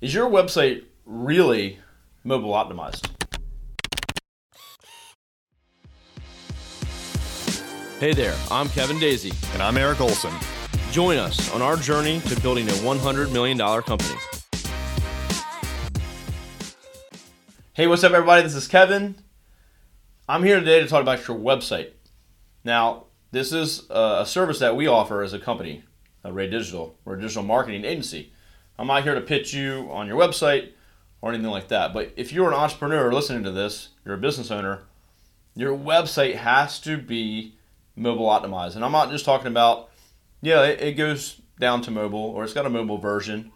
Is your website really mobile optimized? Hey there, I'm Kevin Daisy. And I'm Eric Olson. Join us on our journey to building a $100 million company. Hey, what's up, everybody? This is Kevin. I'm here today to talk about your website. Now, this is a service that we offer as a company, uh, Array Digital. We're a digital marketing agency. I'm not here to pitch you on your website or anything like that. But if you're an entrepreneur listening to this, you're a business owner, your website has to be mobile optimized. And I'm not just talking about, yeah, it, it goes down to mobile or it's got a mobile version,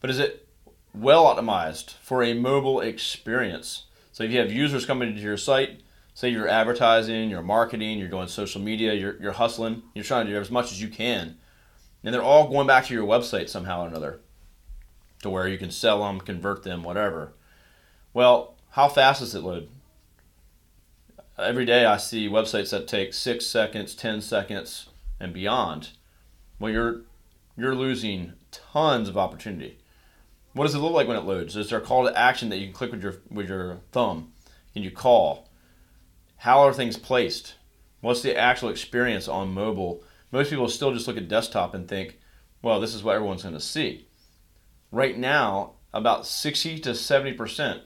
but is it well optimized for a mobile experience? So if you have users coming to your site, say you're advertising, you're marketing, you're doing social media, you're, you're hustling, you're trying to do as much as you can, and they're all going back to your website somehow or another to where you can sell them, convert them, whatever. Well, how fast does it load? Every day I see websites that take six seconds, 10 seconds, and beyond. Well, you're you're losing tons of opportunity. What does it look like when it loads? Is there a call to action that you can click with your with your thumb? Can you call? How are things placed? What's the actual experience on mobile? Most people still just look at desktop and think, well, this is what everyone's going to see right now, about 60 to 70%,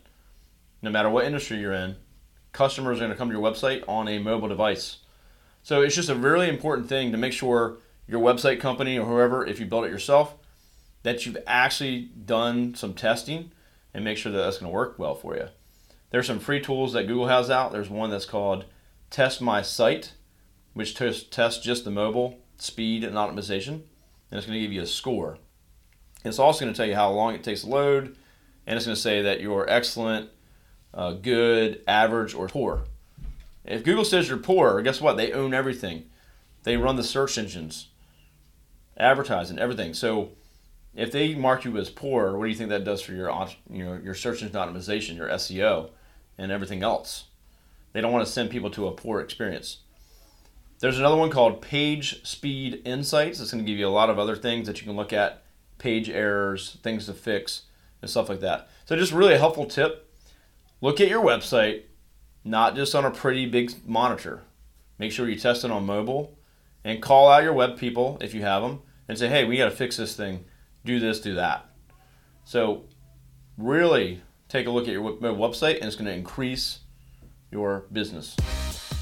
no matter what industry you're in, customers are going to come to your website on a mobile device. So it's just a really important thing to make sure your website company or whoever, if you build it yourself, that you've actually done some testing and make sure that that's going to work well for you. There's some free tools that Google has out. There's one that's called Test My Site, which tests just the mobile speed and optimization, and it's going to give you a score. It's also going to tell you how long it takes to load, and it's going to say that you're excellent, uh, good, average, or poor. If Google says you're poor, guess what? They own everything. They run the search engines, advertising, everything. So if they mark you as poor, what do you think that does for your you know, your search engine optimization, your SEO, and everything else? They don't want to send people to a poor experience. There's another one called Page Speed Insights. It's going to give you a lot of other things that you can look at page errors, things to fix, and stuff like that. So, just really a helpful tip look at your website, not just on a pretty big monitor. Make sure you test it on mobile and call out your web people if you have them and say, hey, we got to fix this thing. Do this, do that. So, really take a look at your website and it's going to increase your business.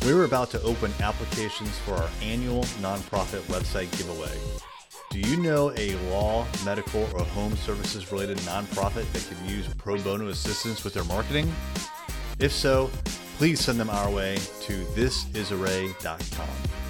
We were about to open applications for our annual nonprofit website giveaway. Do you know a law, medical, or home services related nonprofit that could use pro bono assistance with their marketing? If so, please send them our way to thisisarray.com.